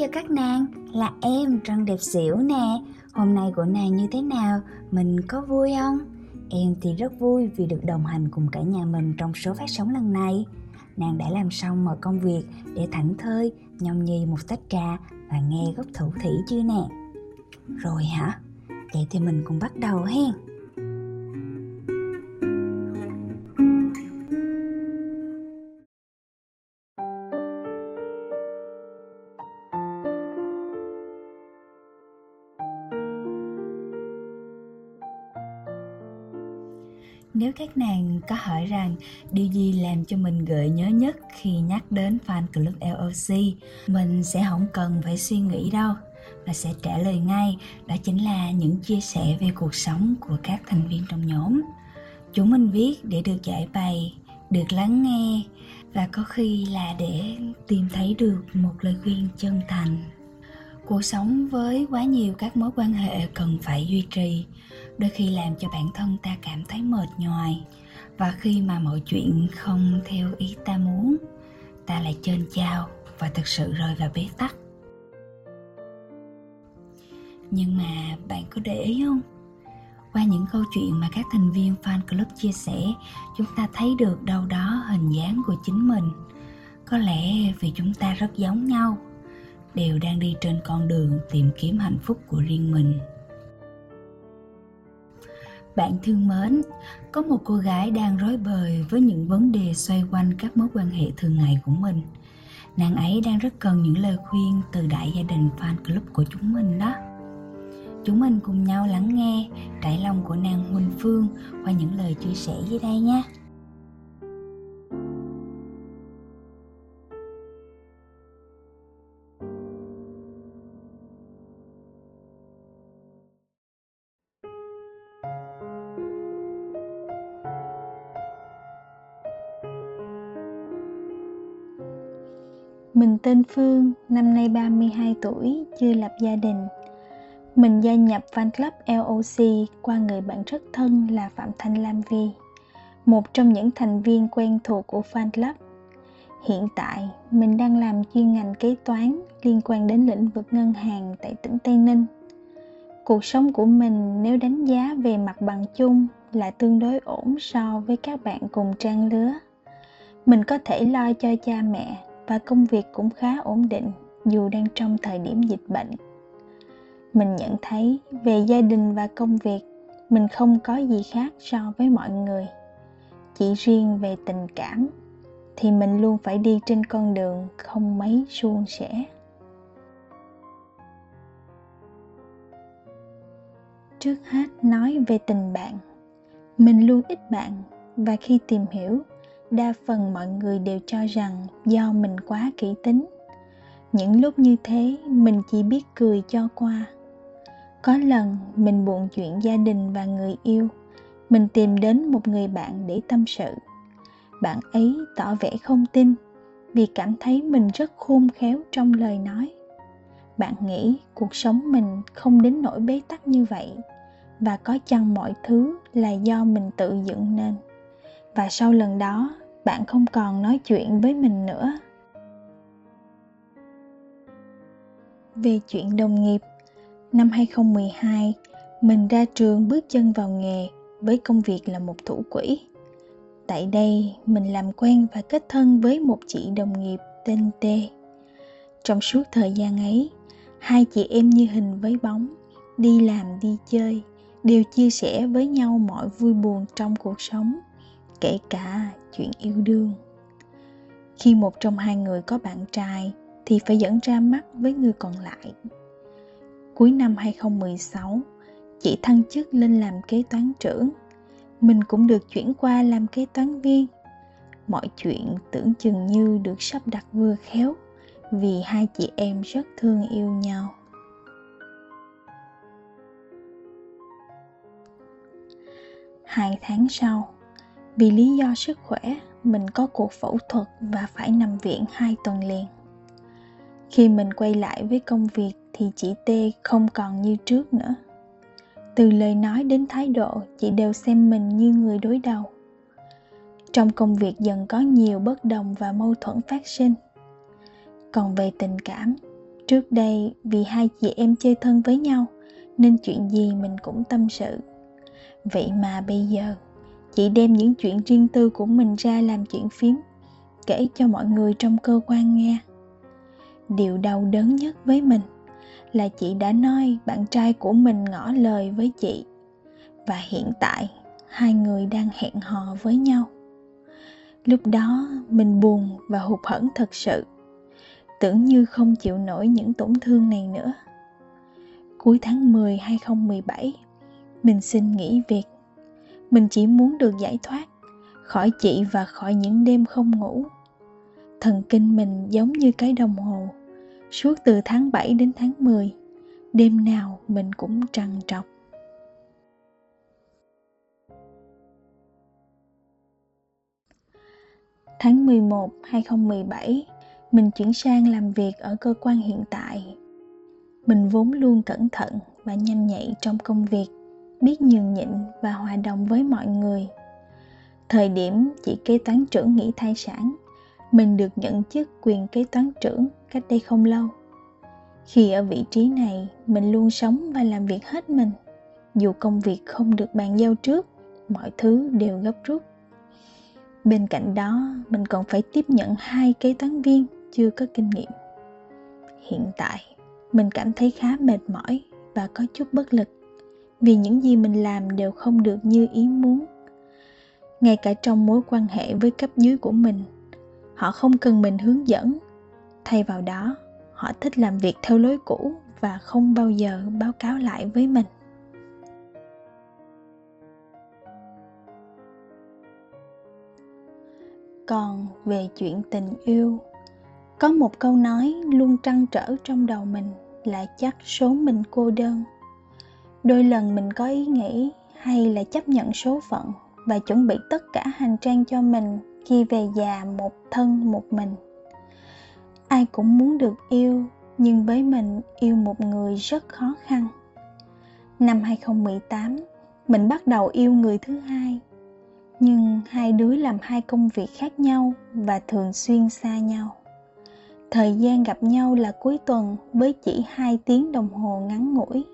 Thương chào các nàng, là em Trân Đẹp Xỉu nè Hôm nay của nàng như thế nào, mình có vui không? Em thì rất vui vì được đồng hành cùng cả nhà mình trong số phát sóng lần này Nàng đã làm xong mọi công việc để thảnh thơi, nhâm nhi một tách trà và nghe gốc thủ thủy chưa nè? Rồi hả? Vậy thì mình cùng bắt đầu hen Nếu các nàng có hỏi rằng điều gì làm cho mình gợi nhớ nhất khi nhắc đến fan club LOC, mình sẽ không cần phải suy nghĩ đâu và sẽ trả lời ngay. Đó chính là những chia sẻ về cuộc sống của các thành viên trong nhóm. Chúng mình viết để được giải bày, được lắng nghe và có khi là để tìm thấy được một lời khuyên chân thành. Cuộc sống với quá nhiều các mối quan hệ cần phải duy trì đôi khi làm cho bản thân ta cảm thấy mệt nhoài. Và khi mà mọi chuyện không theo ý ta muốn, ta lại chơn chao và thực sự rơi vào bế tắc. Nhưng mà bạn có để ý không? Qua những câu chuyện mà các thành viên fan club chia sẻ, chúng ta thấy được đâu đó hình dáng của chính mình. Có lẽ vì chúng ta rất giống nhau, đều đang đi trên con đường tìm kiếm hạnh phúc của riêng mình bạn thương mến, có một cô gái đang rối bời với những vấn đề xoay quanh các mối quan hệ thường ngày của mình nàng ấy đang rất cần những lời khuyên từ đại gia đình fan club của chúng mình đó chúng mình cùng nhau lắng nghe trải lòng của nàng huỳnh phương qua những lời chia sẻ dưới đây nhé. Tên Phương, năm nay 32 tuổi, chưa lập gia đình. Mình gia nhập fan club LOC qua người bạn rất thân là Phạm Thanh Lam Vi, một trong những thành viên quen thuộc của fan club. Hiện tại, mình đang làm chuyên ngành kế toán liên quan đến lĩnh vực ngân hàng tại tỉnh Tây Ninh. Cuộc sống của mình nếu đánh giá về mặt bằng chung là tương đối ổn so với các bạn cùng trang lứa. Mình có thể lo cho cha mẹ và công việc cũng khá ổn định dù đang trong thời điểm dịch bệnh. Mình nhận thấy về gia đình và công việc, mình không có gì khác so với mọi người. Chỉ riêng về tình cảm thì mình luôn phải đi trên con đường không mấy suôn sẻ. Trước hết nói về tình bạn. Mình luôn ít bạn và khi tìm hiểu đa phần mọi người đều cho rằng do mình quá kỹ tính. Những lúc như thế, mình chỉ biết cười cho qua. Có lần mình buồn chuyện gia đình và người yêu, mình tìm đến một người bạn để tâm sự. Bạn ấy tỏ vẻ không tin vì cảm thấy mình rất khôn khéo trong lời nói. Bạn nghĩ cuộc sống mình không đến nỗi bế tắc như vậy và có chăng mọi thứ là do mình tự dựng nên? Và sau lần đó, bạn không còn nói chuyện với mình nữa. Về chuyện đồng nghiệp, năm 2012 mình ra trường bước chân vào nghề với công việc là một thủ quỹ. Tại đây, mình làm quen và kết thân với một chị đồng nghiệp tên T. Trong suốt thời gian ấy, hai chị em như hình với bóng, đi làm, đi chơi, đều chia sẻ với nhau mọi vui buồn trong cuộc sống kể cả chuyện yêu đương. Khi một trong hai người có bạn trai, thì phải dẫn ra mắt với người còn lại. Cuối năm 2016 chị thăng chức lên làm kế toán trưởng. Mình cũng được chuyển qua làm kế toán viên. Mọi chuyện tưởng chừng như được sắp đặt vừa khéo, vì hai chị em rất thương yêu nhau. Hai tháng sau vì lý do sức khỏe, mình có cuộc phẫu thuật và phải nằm viện hai tuần liền. Khi mình quay lại với công việc thì chị t không còn như trước nữa. Từ lời nói đến thái độ, chị đều xem mình như người đối đầu. Trong công việc dần có nhiều bất đồng và mâu thuẫn phát sinh. Còn về tình cảm, trước đây vì hai chị em chơi thân với nhau nên chuyện gì mình cũng tâm sự. Vậy mà bây giờ chị đem những chuyện riêng tư của mình ra làm chuyện phím, kể cho mọi người trong cơ quan nghe. Điều đau đớn nhất với mình là chị đã nói bạn trai của mình ngỏ lời với chị, và hiện tại hai người đang hẹn hò với nhau. Lúc đó mình buồn và hụt hẫng thật sự, tưởng như không chịu nổi những tổn thương này nữa. Cuối tháng 10 2017 mình xin nghỉ việc mình chỉ muốn được giải thoát khỏi chị và khỏi những đêm không ngủ. Thần kinh mình giống như cái đồng hồ. Suốt từ tháng 7 đến tháng 10 đêm nào mình cũng trằn trọc. Tháng 11 2017, mình chuyển sang làm việc ở cơ quan hiện tại. Mình vốn luôn cẩn thận và nhanh nhạy trong công việc, biết nhường nhịn và hòa đồng với mọi người. Thời điểm chị kế toán trưởng nghỉ thai sản, mình được nhận chức quyền kế toán trưởng cách đây không lâu. Khi ở vị trí này, mình luôn sống và làm việc hết mình. Dù công việc không được bàn giao trước, mọi thứ đều gấp rút bên cạnh đó mình còn phải tiếp nhận hai kế toán viên chưa có kinh nghiệm hiện tại mình cảm thấy khá mệt mỏi và có chút bất lực vì những gì mình làm đều không được như ý muốn. Ngay cả trong mối quan hệ với cấp dưới của mình, họ không cần mình hướng dẫn. Thay vào đó, họ thích làm việc theo lối cũ và không bao giờ báo cáo lại với mình. Còn về chuyện tình yêu, có một câu nói luôn trăn trở trong đầu mình là chắc số mình cô đơn đôi lần mình có ý nghĩ hay là chấp nhận số phận và chuẩn bị tất cả hành trang cho mình khi về già một thân một mình. Ai cũng muốn được yêu, nhưng với mình yêu một người rất khó khăn. Năm 2018 mình bắt đầu yêu người thứ hai. Nhưng hai đứa làm hai công việc khác nhau và thường xuyên xa nhau. Thời gian gặp nhau là cuối tuần với chỉ hai tiếng đồng hồ ngắn ngủi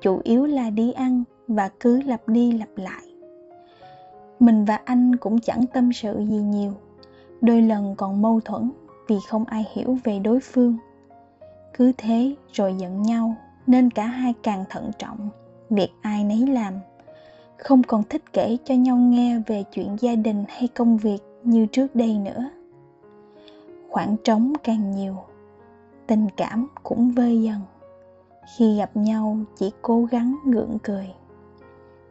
chủ yếu là đi ăn và cứ lặp đi lặp lại. Mình và anh cũng chẳng tâm sự gì nhiều. Đôi lần còn mâu thuẫn vì không ai hiểu về đối phương. Cứ thế rồi giận nhau nên cả hai càng thận trọng, việc ai nấy làm. Không còn thích kể cho nhau nghe về chuyện gia đình hay công việc như trước đây nữa. Khoảng trống càng nhiều, tình cảm cũng vơi dần khi gặp nhau, chỉ cố gắng gượng cười.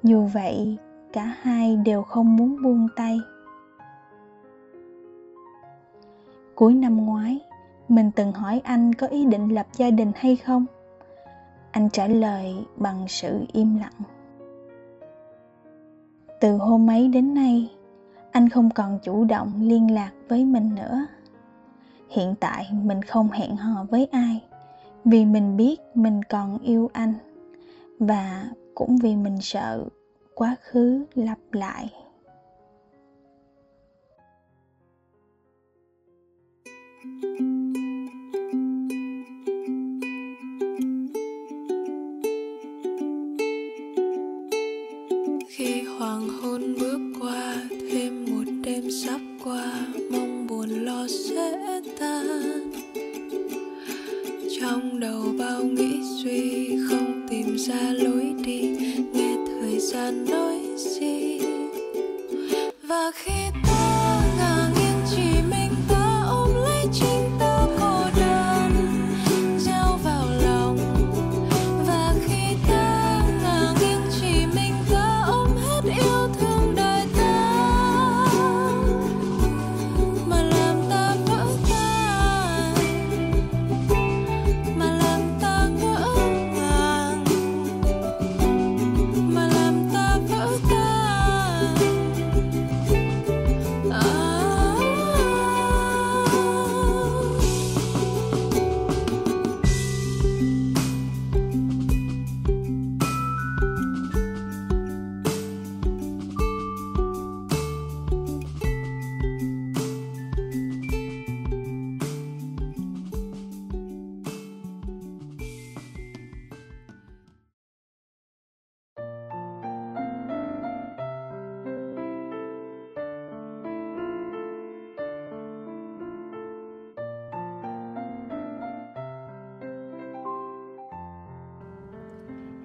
Dù vậy, cả hai đều không muốn buông tay. Cuối năm ngoái, mình từng hỏi anh có ý định lập gia đình hay không? Anh trả lời bằng sự im lặng. Từ hôm ấy đến nay, anh không còn chủ động liên lạc với mình nữa. Hiện tại, mình không hẹn hò với ai vì mình biết mình còn yêu anh, và cũng vì mình sợ quá khứ lặp lại.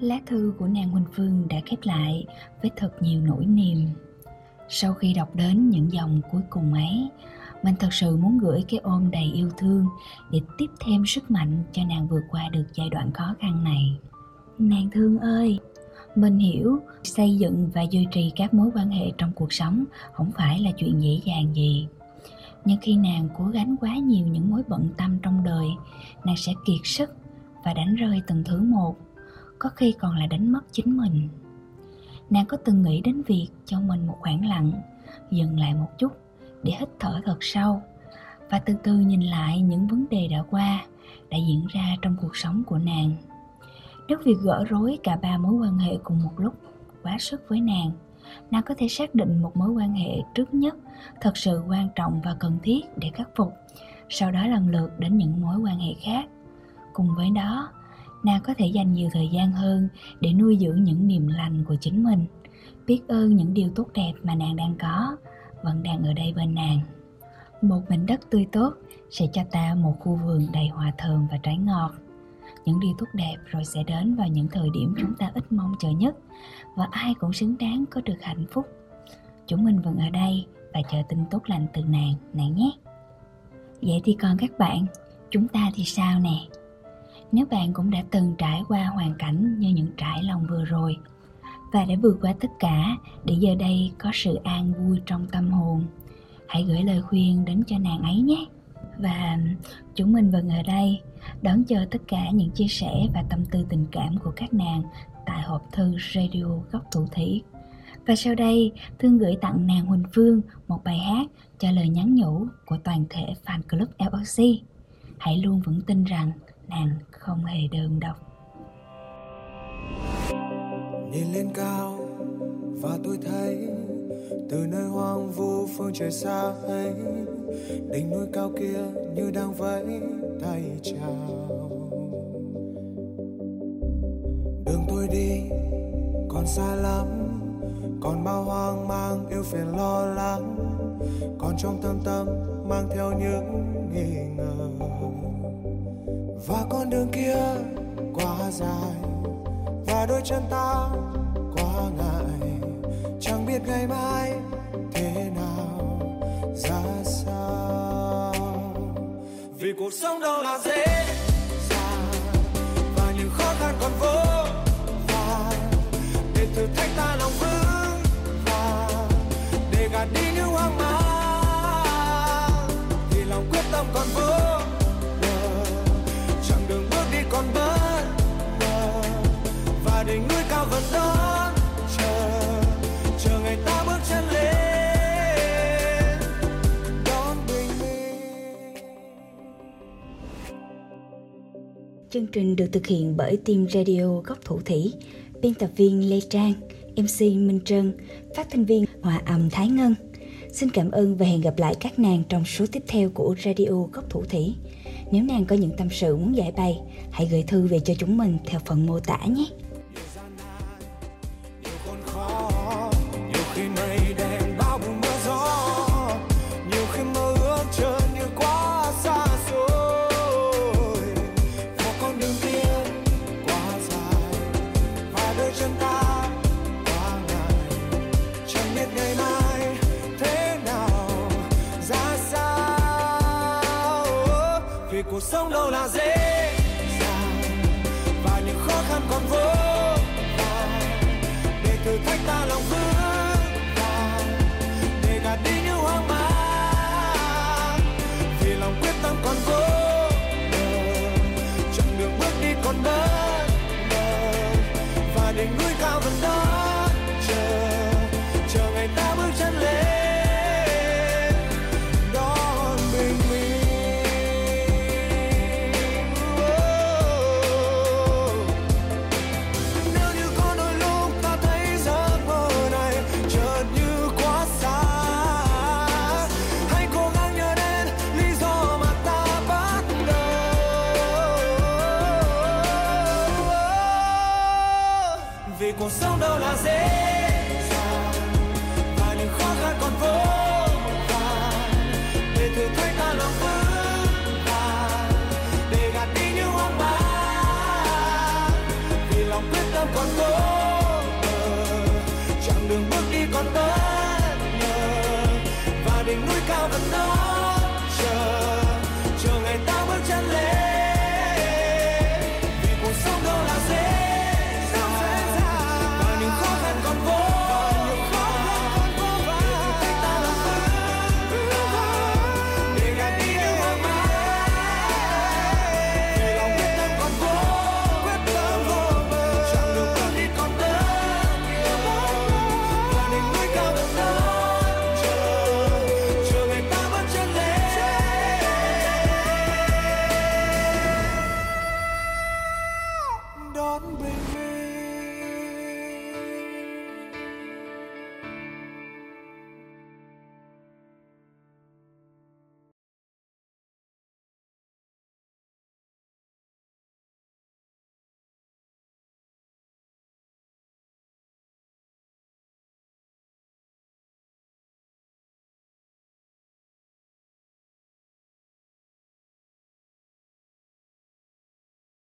lá thư của nàng Huỳnh Phương đã khép lại với thật nhiều nỗi niềm. Sau khi đọc đến những dòng cuối cùng ấy, mình thật sự muốn gửi cái ôm đầy yêu thương để tiếp thêm sức mạnh cho nàng vượt qua được giai đoạn khó khăn này. Nàng thương ơi, mình hiểu xây dựng và duy trì các mối quan hệ trong cuộc sống không phải là chuyện dễ dàng gì nhưng khi nàng cố gắng quá nhiều những mối bận tâm trong đời nàng sẽ kiệt sức và đánh rơi từng thứ một có khi còn là đánh mất chính mình. Nàng có từng nghĩ đến việc cho mình một khoảng lặng, dừng lại một chút để hít thở thật sâu, và từ từ nhìn lại những vấn đề đã qua đã diễn ra trong cuộc sống của nàng. Nếu việc gỡ rối cả ba mối quan hệ cùng một lúc quá sức với nàng nàng có thể xác định một mối quan hệ trước nhất thật sự quan trọng và cần thiết để khắc phục, sau đó lần lượt đến những mối quan hệ khác. Cùng với đó nàng có thể dành nhiều thời gian hơn để nuôi dưỡng những niềm lành của chính mình, biết ơn những điều tốt đẹp mà nàng đang có, vẫn đang ở đây bên nàng. Một mảnh đất tươi tốt sẽ cho ta một khu vườn đầy hòa thơm và trái ngọt. Những điều tốt đẹp rồi sẽ đến vào những thời điểm chúng ta ít mong chờ nhất và ai cũng xứng đáng có được hạnh phúc. Chúng mình vẫn ở đây và chờ tin tốt lành từ nàng nàng nhé. Vậy thì còn các bạn, chúng ta thì sao nè? Nếu bạn cũng đã từng trải qua hoàn cảnh như những trải lòng vừa rồi và đã vượt qua tất cả để giờ đây có sự an vui trong tâm hồn, hãy gửi lời khuyên đến cho nàng ấy nhé. Và chúng mình vẫn ở đây, đón chờ tất cả những chia sẻ và tâm tư tình cảm của các nàng tại hộp thư radio góc thủ thủy. Và sau đây, thương gửi tặng nàng huỳnh phương một bài hát cho lời nhắn nhủ của toàn thể fan club LOC hãy luôn vững tin rằng nàng không hề đơn độc. Nhìn lên cao, và tôi thấy từ nơi hoang vu phương trời xa ấy, đỉnh núi cao kia như đang vẫy tay chào. Đường tôi đi, còn xa lắm, còn bao hoang mang yêu phiền lo lắng, còn trong tâm tâm mang theo những nghi ngờ và con đường kia quá dài, và đôi chân ta quá ngại. Chẳng biết ngày mai thế nào, ra sao. Vì cuộc sống đâu là dễ dàng, và những khó khăn còn vô vàn. Để thử thách ta lòng vững vàng, để gạt đi những hoang mang. Thì lòng quyết tâm còn vô Chương trình được thực hiện bởi team radio góc thủ thủy, biên tập viên Lê Trang, MC Minh Trân, phát thanh viên Hòa âm Thái Ngân. Xin cảm ơn và hẹn gặp lại các nàng trong số tiếp theo của Radio Góc Thủ Thủy. Nếu nàng có những tâm sự muốn giải bày, hãy gửi thư về cho chúng mình theo phần mô tả nhé.